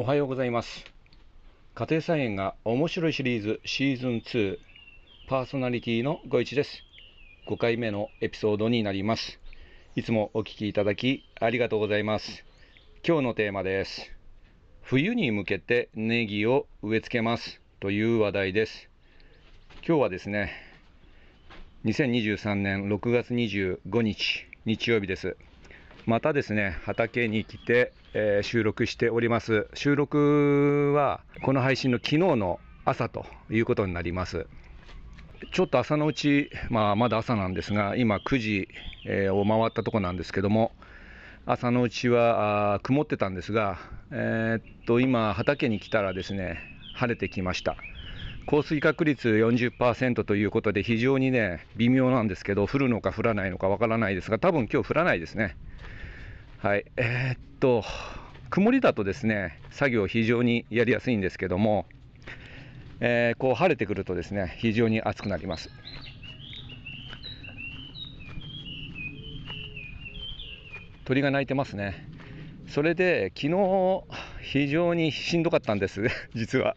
おはようございます。家庭菜園が面白いシリーズシーズン2パーソナリティのご一です。5回目のエピソードになります。いつもお聞きいただきありがとうございます。今日のテーマです。冬に向けてネギを植え付けます。という話題です。今日はですね2023年6月25日日曜日です。またですね畑に来て、えー、収録しております。収録はこの配信の昨日の朝ということになります。ちょっと朝のうち、まあ、まだ朝なんですが今9時、え、を回ったとこなんですけども朝のうちは曇ってたんですが、えー、っと今畑に来たらですね晴れてきました。降水確率40%ということで非常にね微妙なんですけど降るのか降らないのかわからないですが多分今日降らないですね。はい、えー、っと、曇りだとですね、作業非常にやりやすいんですけども、えー、こう晴れてくるとですね、非常に暑くなります。鳥が鳴いてますね。それで、昨日、非常にしんどかったんです、実は。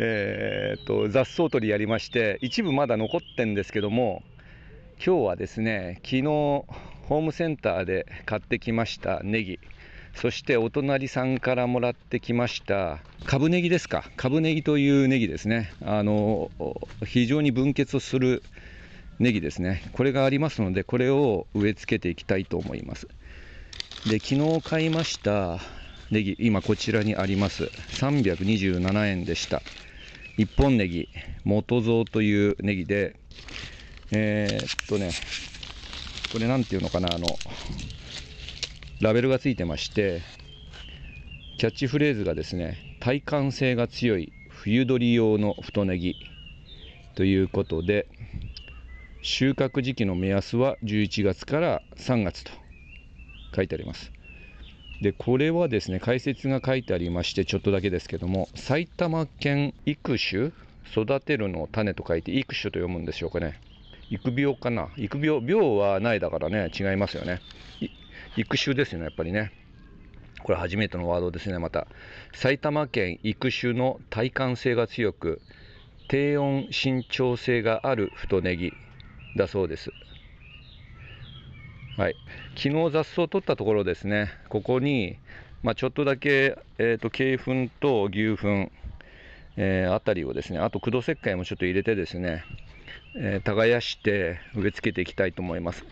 えー、っと、雑草取りやりまして、一部まだ残ってんですけども、今日はですね、昨日、ホームセンターで買ってきましたネギ。そしてお隣さんからもらってきました株ネギですか。株ネギというネギですね。あの非常に分結するネギですね。これがありますのでこれを植え付けていきたいと思います。で昨日買いましたネギ今こちらにあります。327円でした。一本ネギ元蔵というネギでえー、っとねこれ何ていうのかなあのラベルがついてましてキャッチフレーズがですね耐寒性が強い冬鳥用の太ネギということで収穫時期の目安は11月から3月と書いてあります。でこれはですね解説が書いてありましてちょっとだけですけども埼玉県育種育てるの種と書いて育種と読むんでしょうかね。育苗かな？育苗、苗はないだからね、違いますよね。育種ですよね、やっぱりね。これ初めてのワードですね、また。埼玉県育種の耐寒性が強く、低温伸長性がある太ネギだそうです。はい、昨日雑草を取ったところですね、ここに、まあ、ちょっとだけ、えーと、鶏粉と牛粉、えー、あたりをですね、あと駆動石灰もちょっと入れてですね、え、耕して植え付けていきたいと思います。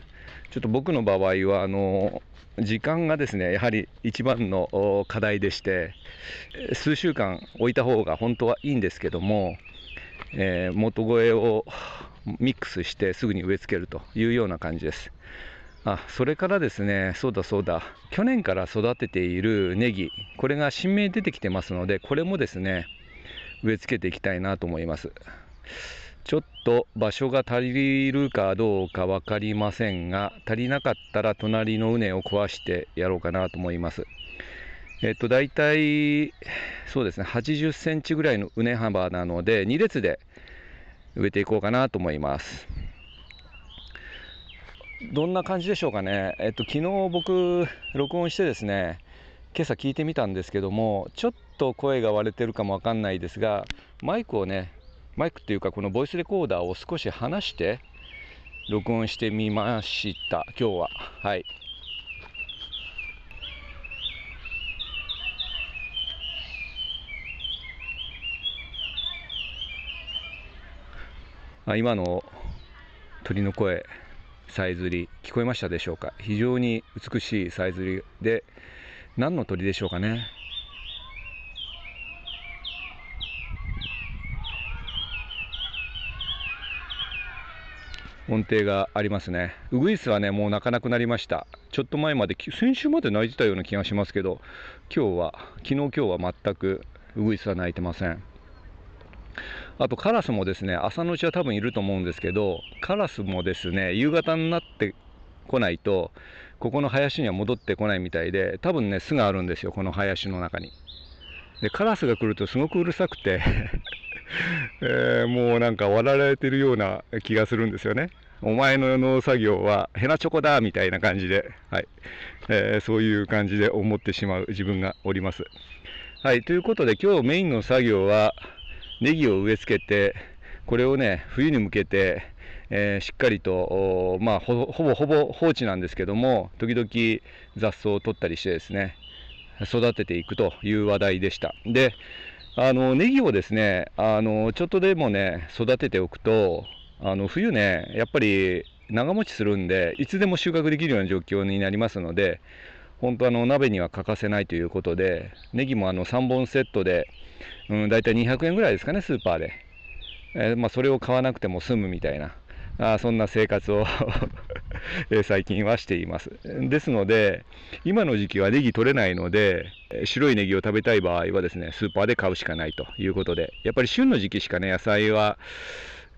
ちょっと僕の場合はあの時間がですねやはり一番の課題でして数週間置いた方が本当はいいんですけども、えー、元越をミックスしてすぐに植え付けるというような感じです。あそれからですね、そうだそうだ、去年から育てているネギ、これが新芽出てきてますので、これもですね、植え付けていきたいなと思います。ちょっと場所が足りるかどうか分かりませんが、足りなかったら隣の畝を壊してやろうかなと思います。えっと、大体、そうですね、80センチぐらいの畝幅なので、2列で植えていこうかなと思います。どんな感じでしょうかね。えっと、昨日僕、録音してですね、今朝聞いてみたんですけども、ちょっと声が割れてるかもわかんないですが、マイクをね、マイクっていうかこのボイスレコーダーを少し離して録音してみました。今日は。はい。あ今の鳥の声さえずり聞こえましたでしょうか？非常に美しいさえずりで何の鳥でしょうかね？音程がありますね。ウグイスはね、もう鳴かなくなりました。ちょっと前まで、先週まで鳴いてたような気がしますけど、今日は、昨日今日は全くウグイスは鳴いてません。あとカラスもですね、朝のうちは多分いると思うんですけど、カラスもですね、夕方になってこないと、ここの林には戻ってこないみたいで、多分ね、巣があるんですよ、この林の中に。で、カラスが来るとすごくうるさくて えー、もうなんか割られてるような気がするんですよね。お前の農作業はヘナチョコだみたいな感じで、はい。えー、そういう感じで思ってしまう自分がおります。はい、ということで今日メインの作業はネギを植え付けてこれをね冬に向けて、えー、しっかりとまあほぼほぼ放置なんですけども時々雑草を取ったりしてですね育てていくという話題でした。であのネギをですねあのちょっとでもね育てておくとあの冬ねやっぱり長持ちするんでいつでも収穫できるような状況になりますので本当あの鍋には欠かせないということでネギもあの3本セットで、うん、大体200円ぐらいですかねスーパーで、えー、まあ、それを買わなくても済むみたいなあそんな生活を 最近はしています。ですので今の時期はネギ取れないので白いネギを食べたい場合はですねスーパーで買うしかないということでやっぱり旬の時期しかね野菜は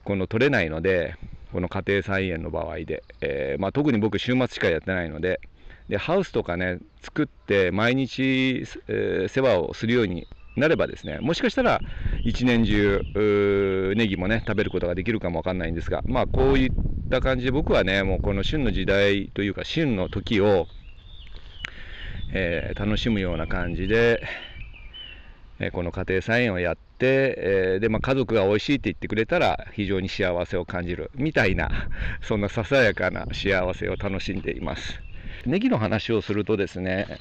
この取れないのでこの家庭菜園の場合で、えー、まあ、特に僕週末しかやってないのででハウスとかね作って毎日、えー、世話をするようになればですねもしかしたら一年中ネギもね食べることができるかもわかんないんですがまあこういった感じで僕はねもうこの旬の時代というか旬の時を、えー、楽しむような感じで、え、この家庭菜園をやって、え、でまあ、家族が美味しいって言ってくれたら非常に幸せを感じるみたいな そんなささやかな幸せを楽しんでいます。ネギの話をするとですね、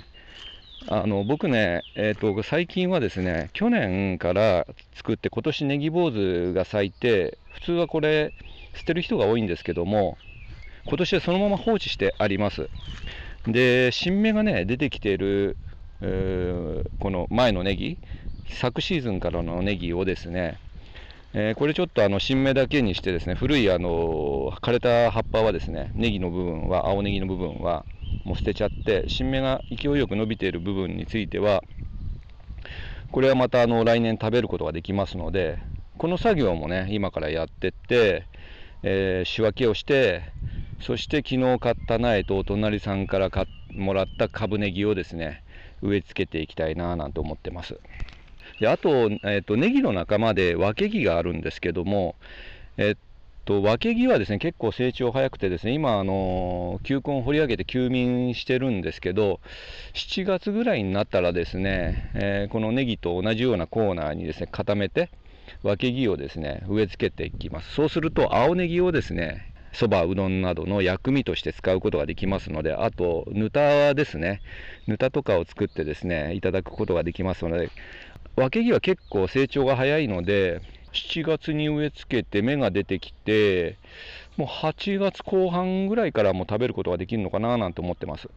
あの僕ね、えーと、最近はですね、去年から作って、今年ネギ坊主が咲いて、普通はこれ、捨てる人が多いんですけども、今年はそのまま放置してあります。で、新芽がね、出てきている、え、この前のネギ、昨シーズンからのネギをですね、えー、これちょっとあの新芽だけにしてですね、古いあの枯れた葉っぱはですね、ネギの部分は、青ネギの部分は、もう捨てちゃって新芽が勢いよく伸びている部分についてはこれはまたあの来年食べることができますのでこの作業もね今からやってって、えー、仕分けをしてそして昨日買った苗とお隣さんからもらった株ネギをですね植え付けていきたいななんて思ってます。であと,、えーと、ネギの仲間で分け木があるんですけどもえっと分け木はですね結構成長早くてですね今あの球根を掘り上げて休眠してるんですけど7月ぐらいになったらですね、えー、このネギと同じようなコーナーにですね固めて分け木をですね植え付けていきます。そうすると青ネギをですねそばうどんなどの薬味として使うことができますのであとぬたですねぬたとかを作ってですねいただくことができますので分け木は結構成長が早いので7月に植え付けて芽が出てきて、もう8月後半ぐらいからも食べることができるのかななんて思ってます。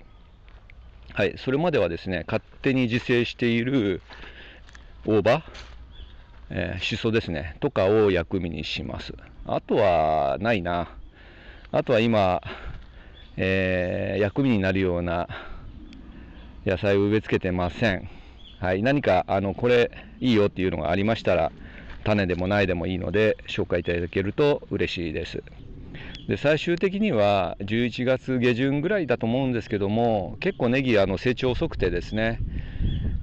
はい、それまではですね、勝手に自生している大葉、えー、シソですね、とかを薬味にします。あとはないな。あとは今、えー、薬味になるような野菜を植え付けてません。はい、何かあのこれいいよっていうのがありましたら、種でもないでもいいので紹介いただけると嬉しいです。で最終的には11月下旬ぐらいだと思うんですけども結構ネギあの成長遅くてですね、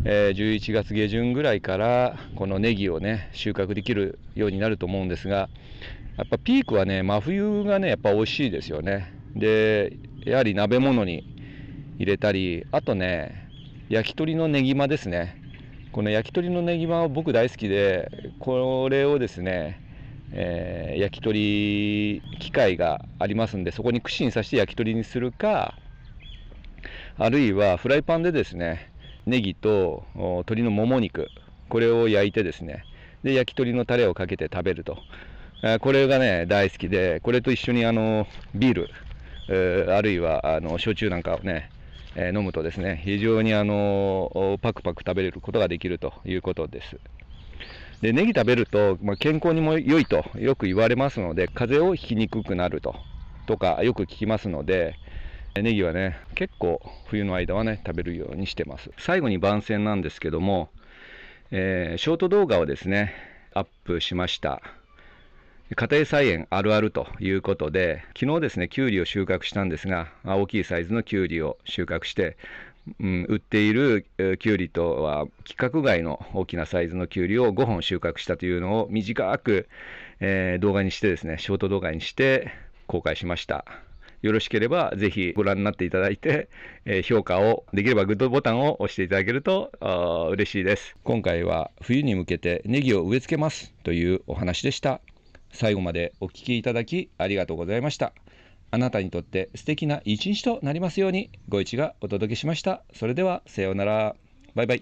えー、11月下旬ぐらいからこのネギをね収穫できるようになると思うんですがやっぱピークはね真冬がねやっぱ美味しいですよねでやはり鍋物に入れたりあとね焼き鳥のねぎまですね。この焼き鳥のねぎまは僕大好きでこれをですね、えー、焼き鳥機械がありますんでそこに串に刺して焼き鳥にするかあるいはフライパンでですねネギと鶏のもも肉これを焼いてですねで焼き鳥のタレをかけて食べると。これがね大好きでこれと一緒にあのビール、え、あるいはあの焼酎なんかをねえ飲むとですね非常にあのパクパク食べれることができるということです。でネギ食べると、まあ、健康にも良いとよく言われますので風邪をひきにくくなるととかよく聞きますのでネギはね結構冬の間はね食べるようにしてます最後に番宣なんですけども、えー、ショート動画をですねアップしました家庭菜園あるあるということで、昨日ですね、きゅうりを収穫したんですが、大きいサイズのきゅうりを収穫して、うん、売っているきゅうりとは規格外の大きなサイズのきゅうりを5本収穫したというのを短く、えー、動画にしてですね、ショート動画にして公開しました。よろしければぜひご覧になっていただいて、えー、評価を、できればグッドボタンを押していただけると嬉しいです。今回は冬に向けてネギを植え付けますというお話でした。最後までお聴きいただきありがとうございました。あなたにとって素敵な一日となりますように、ご一がお届けしました。それでは、さようなら。バイバイ。